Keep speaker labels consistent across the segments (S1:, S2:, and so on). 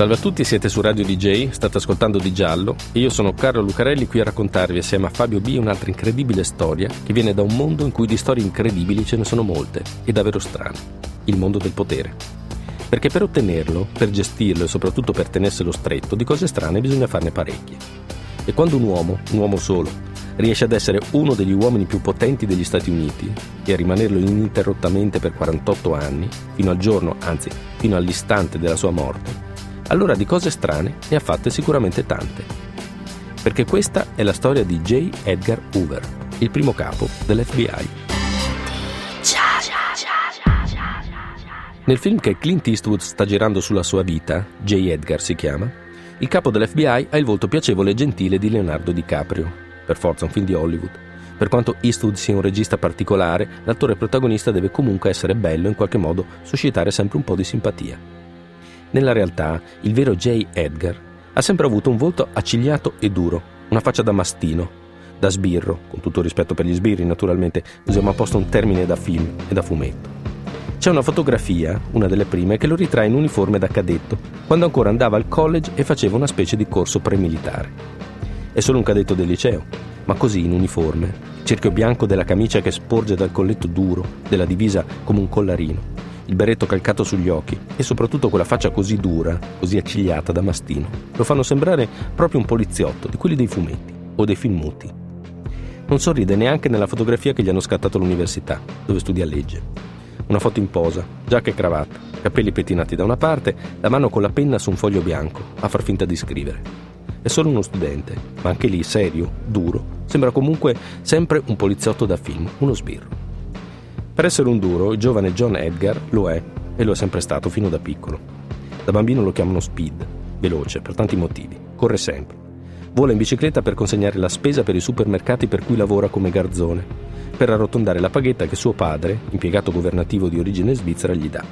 S1: Salve a tutti, siete su Radio DJ, state ascoltando Di Giallo e io sono Carlo Lucarelli qui a raccontarvi assieme a Fabio B un'altra incredibile storia che viene da un mondo in cui di storie incredibili ce ne sono molte e davvero strane, il mondo del potere. Perché per ottenerlo, per gestirlo e soprattutto per tenerselo stretto, di cose strane bisogna farne parecchie. E quando un uomo, un uomo solo, riesce ad essere uno degli uomini più potenti degli Stati Uniti e a rimanerlo ininterrottamente per 48 anni, fino al giorno, anzi fino all'istante della sua morte, allora di cose strane ne ha fatte sicuramente tante. Perché questa è la storia di J. Edgar Hoover, il primo capo dell'FBI. Nel film che Clint Eastwood sta girando sulla sua vita, J. Edgar si chiama, il capo dell'FBI ha il volto piacevole e gentile di Leonardo DiCaprio, per forza un film di Hollywood. Per quanto Eastwood sia un regista particolare, l'attore protagonista deve comunque essere bello e in qualche modo suscitare sempre un po' di simpatia. Nella realtà, il vero J. Edgar ha sempre avuto un volto accigliato e duro, una faccia da mastino, da sbirro, con tutto rispetto per gli sbirri naturalmente, usiamo apposta un termine da film e da fumetto. C'è una fotografia, una delle prime, che lo ritrae in uniforme da cadetto, quando ancora andava al college e faceva una specie di corso premilitare. È solo un cadetto del liceo, ma così in uniforme, cerchio bianco della camicia che sporge dal colletto duro, della divisa come un collarino, il berretto calcato sugli occhi e soprattutto quella faccia così dura, così accigliata da mastino, lo fanno sembrare proprio un poliziotto di quelli dei fumetti o dei film muti. Non sorride neanche nella fotografia che gli hanno scattato all'università, dove studia legge. Una foto in posa, giacca e cravatta, capelli pettinati da una parte, la mano con la penna su un foglio bianco, a far finta di scrivere. È solo uno studente, ma anche lì serio, duro, sembra comunque sempre un poliziotto da film, uno sbirro. Per essere un duro, il giovane John Edgar lo è e lo è sempre stato fino da piccolo. Da bambino lo chiamano Speed, veloce per tanti motivi, corre sempre. Vola in bicicletta per consegnare la spesa per i supermercati per cui lavora come garzone, per arrotondare la paghetta che suo padre, impiegato governativo di origine svizzera, gli dà.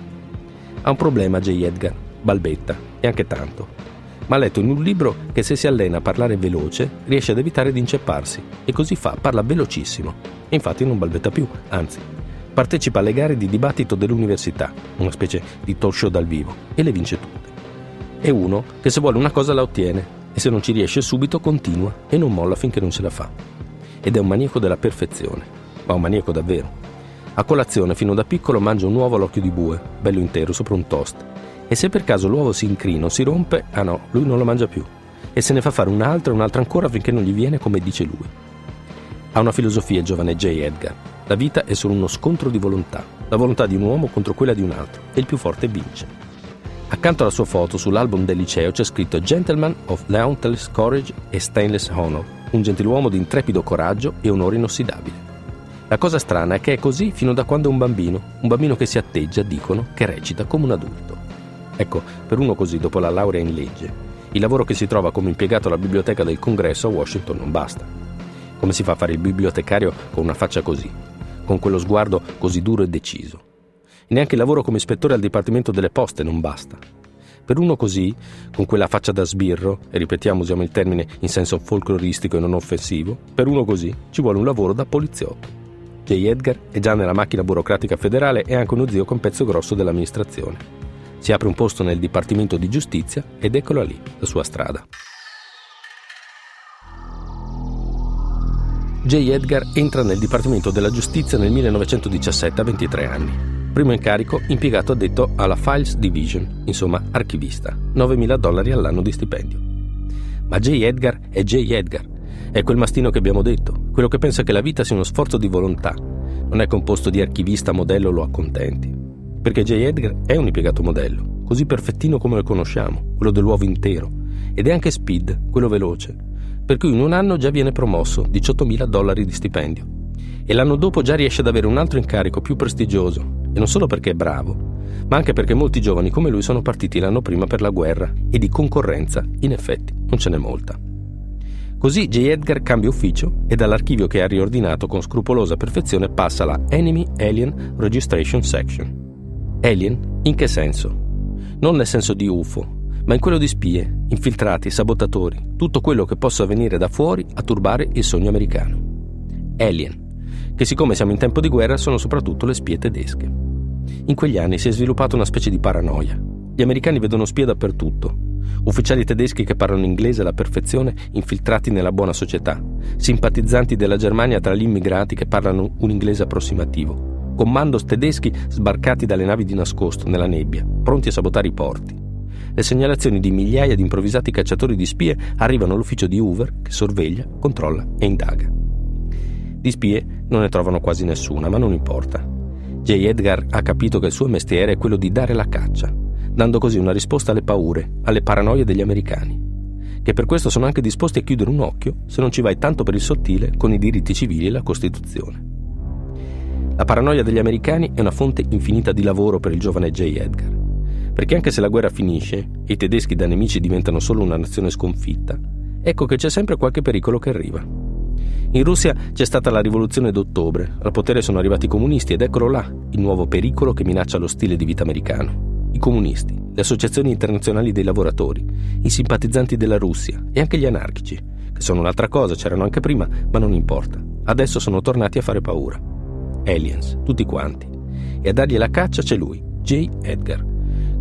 S1: Ha un problema J. Edgar, balbetta, e anche tanto ma ha letto in un libro che se si allena a parlare veloce riesce ad evitare di incepparsi e così fa, parla velocissimo e infatti non balbetta più, anzi partecipa alle gare di dibattito dell'università, una specie di talk show dal vivo, e le vince tutte. È uno che se vuole una cosa la ottiene e se non ci riesce subito continua e non molla finché non ce la fa. Ed è un maniaco della perfezione, ma un maniaco davvero. A colazione fino da piccolo mangia un uovo all'occhio di bue, bello intero, sopra un toast, e se per caso l'uovo si incrina o si rompe, ah no, lui non lo mangia più. E se ne fa fare un'altra e un'altra ancora finché non gli viene come dice lui. Ha una filosofia giovane J. Edgar. La vita è solo uno scontro di volontà, la volontà di un uomo contro quella di un altro, e il più forte vince. Accanto alla sua foto sull'album del liceo c'è scritto Gentleman of Dauntless Courage e Stainless Honor, un gentiluomo di intrepido coraggio e onore inossidabile. La cosa strana è che è così fino da quando è un bambino, un bambino che si atteggia, dicono, che recita come un adulto. Ecco, per uno così, dopo la laurea in legge, il lavoro che si trova come impiegato alla biblioteca del congresso a Washington non basta. Come si fa a fare il bibliotecario con una faccia così, con quello sguardo così duro e deciso? Neanche il lavoro come ispettore al Dipartimento delle Poste non basta. Per uno così, con quella faccia da sbirro, e ripetiamo usiamo il termine in senso folcloristico e non offensivo, per uno così ci vuole un lavoro da poliziotto. J. Edgar è già nella macchina burocratica federale e anche uno zio con pezzo grosso dell'amministrazione. Si apre un posto nel Dipartimento di Giustizia ed eccola lì, la sua strada. J. Edgar entra nel Dipartimento della Giustizia nel 1917 a 23 anni. Primo incarico, impiegato addetto alla Files Division, insomma archivista, 9.000 dollari all'anno di stipendio. Ma J. Edgar è J. Edgar, è quel mastino che abbiamo detto, quello che pensa che la vita sia uno sforzo di volontà, non è composto di archivista modello lo accontenti perché J. Edgar è un impiegato modello, così perfettino come lo conosciamo, quello dell'uovo intero, ed è anche Speed, quello veloce, per cui in un anno già viene promosso, 18.000 dollari di stipendio. E l'anno dopo già riesce ad avere un altro incarico più prestigioso, e non solo perché è bravo, ma anche perché molti giovani come lui sono partiti l'anno prima per la guerra, e di concorrenza, in effetti, non ce n'è molta. Così J. Edgar cambia ufficio e dall'archivio che ha riordinato con scrupolosa perfezione passa alla Enemy Alien Registration Section. Alien in che senso? Non nel senso di UFO, ma in quello di spie, infiltrati, sabotatori, tutto quello che possa venire da fuori a turbare il sogno americano. Alien, che siccome siamo in tempo di guerra sono soprattutto le spie tedesche. In quegli anni si è sviluppata una specie di paranoia. Gli americani vedono spie dappertutto. Ufficiali tedeschi che parlano inglese alla perfezione, infiltrati nella buona società. Simpatizzanti della Germania tra gli immigrati che parlano un inglese approssimativo. Commandos tedeschi sbarcati dalle navi di nascosto nella nebbia, pronti a sabotare i porti le segnalazioni di migliaia di improvvisati cacciatori di spie arrivano all'ufficio di Hoover che sorveglia, controlla e indaga. Di spie non ne trovano quasi nessuna, ma non importa. J. Edgar ha capito che il suo mestiere è quello di dare la caccia, dando così una risposta alle paure, alle paranoie degli americani, che per questo sono anche disposti a chiudere un occhio se non ci vai tanto per il sottile con i diritti civili e la Costituzione. La paranoia degli americani è una fonte infinita di lavoro per il giovane J. Edgar perché anche se la guerra finisce e i tedeschi da nemici diventano solo una nazione sconfitta, ecco che c'è sempre qualche pericolo che arriva. In Russia c'è stata la rivoluzione d'ottobre, al potere sono arrivati i comunisti ed eccolo là il nuovo pericolo che minaccia lo stile di vita americano. I comunisti, le associazioni internazionali dei lavoratori, i simpatizzanti della Russia e anche gli anarchici, che sono un'altra cosa, c'erano anche prima, ma non importa. Adesso sono tornati a fare paura. Aliens, tutti quanti. E a dargli la caccia c'è lui, J. Edgar,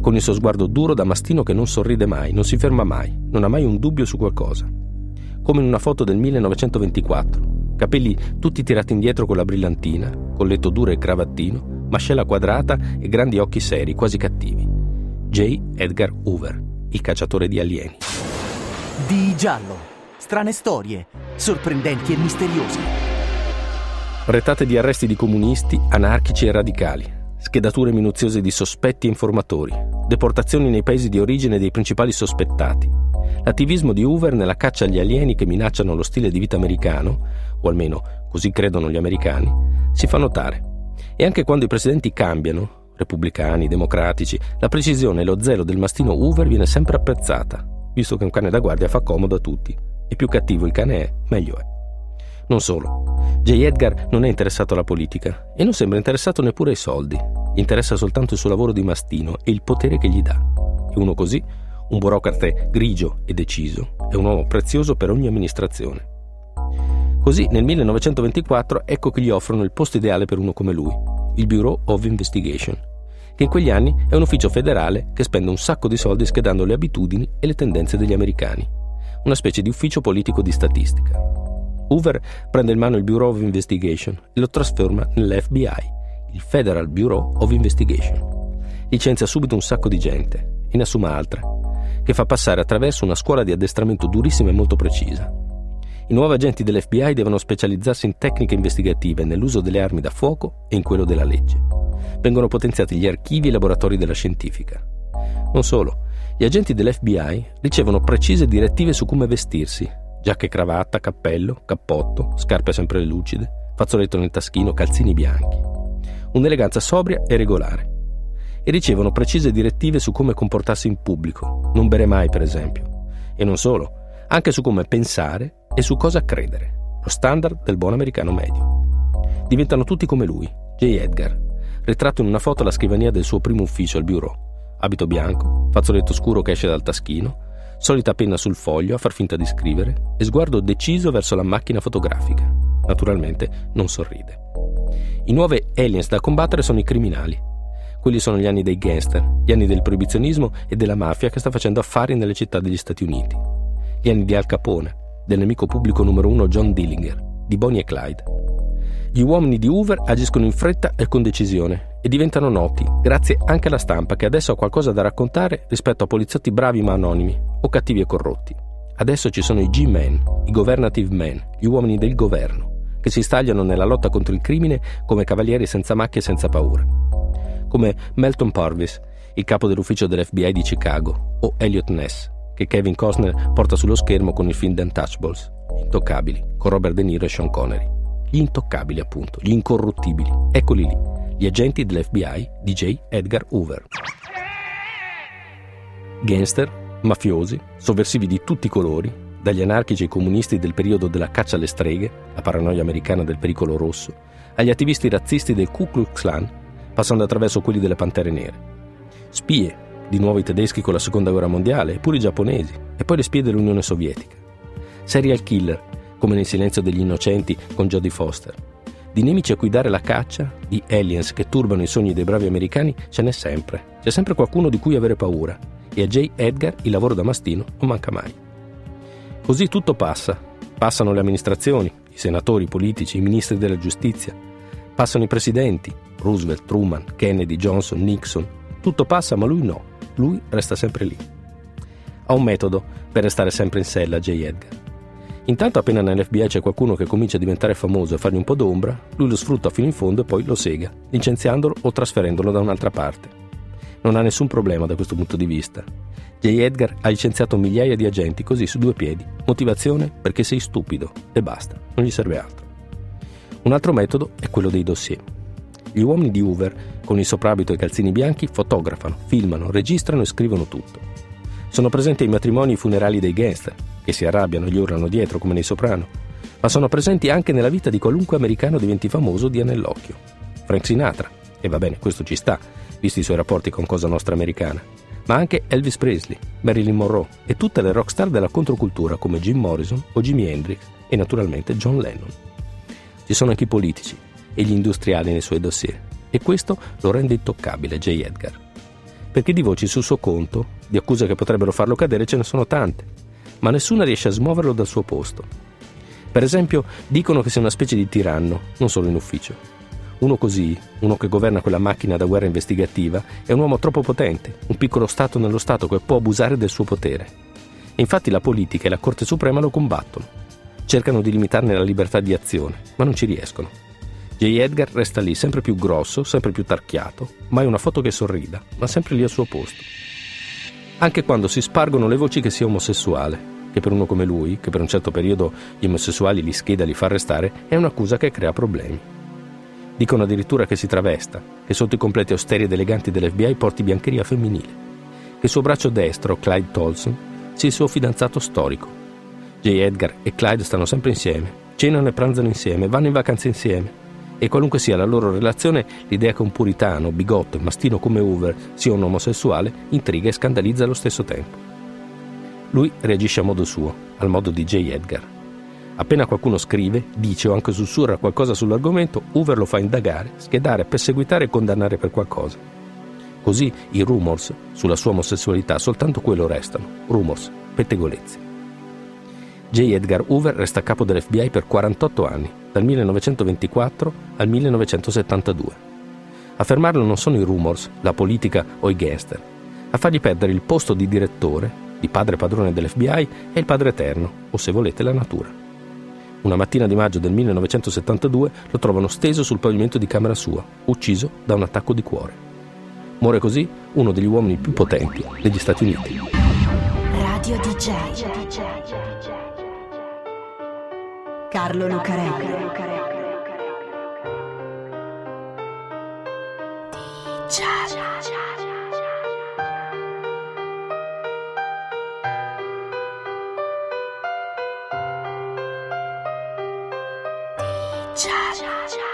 S1: con il suo sguardo duro da mastino che non sorride mai, non si ferma mai, non ha mai un dubbio su qualcosa. Come in una foto del 1924, capelli tutti tirati indietro con la brillantina, colletto duro e cravattino, mascella quadrata e grandi occhi seri, quasi cattivi. J. Edgar Hoover, il cacciatore di alieni.
S2: Di giallo, strane storie, sorprendenti e misteriose.
S1: Retate di arresti di comunisti, anarchici e radicali schedature minuziose di sospetti e informatori, deportazioni nei paesi di origine dei principali sospettati, l'attivismo di Hoover nella caccia agli alieni che minacciano lo stile di vita americano, o almeno così credono gli americani, si fa notare. E anche quando i presidenti cambiano, repubblicani, democratici, la precisione e lo zelo del mastino Hoover viene sempre apprezzata, visto che un cane da guardia fa comodo a tutti, e più cattivo il cane è, meglio è. Non solo. J. Edgar non è interessato alla politica e non sembra interessato neppure ai soldi. Interessa soltanto il suo lavoro di mastino e il potere che gli dà. E uno così, un burocrate grigio e deciso, è un uomo prezioso per ogni amministrazione. Così nel 1924 ecco che gli offrono il posto ideale per uno come lui, il Bureau of Investigation, che in quegli anni è un ufficio federale che spende un sacco di soldi schedando le abitudini e le tendenze degli americani, una specie di ufficio politico di statistica. Hoover prende in mano il Bureau of Investigation e lo trasforma nell'FBI, il Federal Bureau of Investigation. Licenzia subito un sacco di gente e ne assume altre, che fa passare attraverso una scuola di addestramento durissima e molto precisa. I nuovi agenti dell'FBI devono specializzarsi in tecniche investigative, nell'uso delle armi da fuoco e in quello della legge. Vengono potenziati gli archivi e i laboratori della scientifica. Non solo, gli agenti dell'FBI ricevono precise direttive su come vestirsi, giacca e cravatta, cappello, cappotto, scarpe sempre lucide, fazzoletto nel taschino, calzini bianchi. Un'eleganza sobria e regolare. E ricevono precise direttive su come comportarsi in pubblico, non bere mai per esempio. E non solo, anche su come pensare e su cosa credere, lo standard del buon americano medio. Diventano tutti come lui, J. Edgar, ritratto in una foto alla scrivania del suo primo ufficio al bureau. Abito bianco, fazzoletto scuro che esce dal taschino, solita penna sul foglio a far finta di scrivere e sguardo deciso verso la macchina fotografica. Naturalmente non sorride. I nuovi aliens da combattere sono i criminali. Quelli sono gli anni dei gangster, gli anni del proibizionismo e della mafia che sta facendo affari nelle città degli Stati Uniti. Gli anni di Al Capone, del nemico pubblico numero uno John Dillinger, di Bonnie e Clyde. Gli uomini di Hoover agiscono in fretta e con decisione e diventano noti, grazie anche alla stampa che adesso ha qualcosa da raccontare rispetto a poliziotti bravi ma anonimi o cattivi e corrotti. Adesso ci sono i G-Men, i governative men, gli uomini del governo, che si stagliano nella lotta contro il crimine come cavalieri senza macchie e senza paura. Come Melton Purvis, il capo dell'ufficio dell'FBI di Chicago, o Elliot Ness, che Kevin Costner porta sullo schermo con il film The Untouchables, Intoccabili, con Robert De Niro e Sean Connery. Gli intoccabili, appunto, gli incorruttibili. Eccoli lì, gli agenti dell'FBI di J. Edgar Hoover. Gangster, mafiosi, sovversivi di tutti i colori, dagli anarchici ai comunisti del periodo della caccia alle streghe, la paranoia americana del pericolo rosso, agli attivisti razzisti del Ku Klux Klan, passando attraverso quelli delle Pantere Nere. Spie, di nuovo i tedeschi con la seconda guerra mondiale, e pure i giapponesi, e poi le spie dell'Unione Sovietica. Serial killer, come nel silenzio degli innocenti con Jodie Foster. Di nemici a cui dare la caccia, di aliens che turbano i sogni dei bravi americani, ce n'è sempre. C'è sempre qualcuno di cui avere paura. E a J. Edgar il lavoro da mastino non manca mai. Così tutto passa. Passano le amministrazioni, i senatori, i politici, i ministri della giustizia. Passano i presidenti, Roosevelt, Truman, Kennedy, Johnson, Nixon. Tutto passa, ma lui no. Lui resta sempre lì. Ha un metodo per restare sempre in sella, J. Edgar. Intanto appena nell'FBI c'è qualcuno che comincia a diventare famoso e fargli un po' d'ombra, lui lo sfrutta fino in fondo e poi lo sega, licenziandolo o trasferendolo da un'altra parte. Non ha nessun problema da questo punto di vista. J. Edgar ha licenziato migliaia di agenti così su due piedi. Motivazione? Perché sei stupido e basta, non gli serve altro. Un altro metodo è quello dei dossier. Gli uomini di Hoover, con il soprabito e i calzini bianchi, fotografano, filmano, registrano e scrivono tutto. Sono presenti ai matrimoni e ai funerali dei gangster, che si arrabbiano e gli urlano dietro come nei soprano, ma sono presenti anche nella vita di qualunque americano diventi famoso dia nell'occhio. Frank Sinatra, e va bene, questo ci sta, visti i suoi rapporti con Cosa Nostra Americana, ma anche Elvis Presley, Marilyn Monroe e tutte le rockstar della controcultura come Jim Morrison o Jimi Hendrix e naturalmente John Lennon. Ci sono anche i politici e gli industriali nei suoi dossier e questo lo rende intoccabile J. Edgar. Perché di voci sul suo conto, di accuse che potrebbero farlo cadere ce ne sono tante, ma nessuna riesce a smuoverlo dal suo posto. Per esempio, dicono che sia una specie di tiranno, non solo in ufficio uno così, uno che governa quella macchina da guerra investigativa, è un uomo troppo potente, un piccolo Stato nello Stato che può abusare del suo potere. infatti la politica e la Corte Suprema lo combattono. Cercano di limitarne la libertà di azione, ma non ci riescono. J. Edgar resta lì, sempre più grosso, sempre più tarchiato, mai una foto che sorrida, ma sempre lì al suo posto. Anche quando si spargono le voci che sia omosessuale, che per uno come lui, che per un certo periodo gli omosessuali li scheda e li fa arrestare, è un'accusa che crea problemi. Dicono addirittura che si travesta, che sotto i completi austeri ed eleganti dell'FBI porti biancheria femminile, che suo braccio destro, Clyde Tolson, sia il suo fidanzato storico. J. Edgar e Clyde stanno sempre insieme, cenano e pranzano insieme, vanno in vacanza insieme. E qualunque sia la loro relazione, l'idea che un puritano, bigotto e mastino come Hoover sia un omosessuale intriga e scandalizza allo stesso tempo. Lui reagisce a modo suo, al modo di J. Edgar. Appena qualcuno scrive, dice o anche sussurra qualcosa sull'argomento, Hoover lo fa indagare, schedare, perseguitare e condannare per qualcosa. Così i rumors sulla sua omosessualità soltanto quello restano, rumors, pettegolezzi. J. Edgar Hoover resta capo dell'FBI per 48 anni, dal 1924 al 1972. A fermarlo non sono i rumors, la politica o i gangster. A fargli perdere il posto di direttore, di padre padrone dell'FBI, è il padre eterno, o se volete la natura. Una mattina di maggio del 1972 lo trovano steso sul pavimento di camera sua, ucciso da un attacco di cuore. Muore così uno degli uomini più potenti degli Stati Uniti.
S3: Radio DJ Carlo Lucarelli DJ 恰恰恰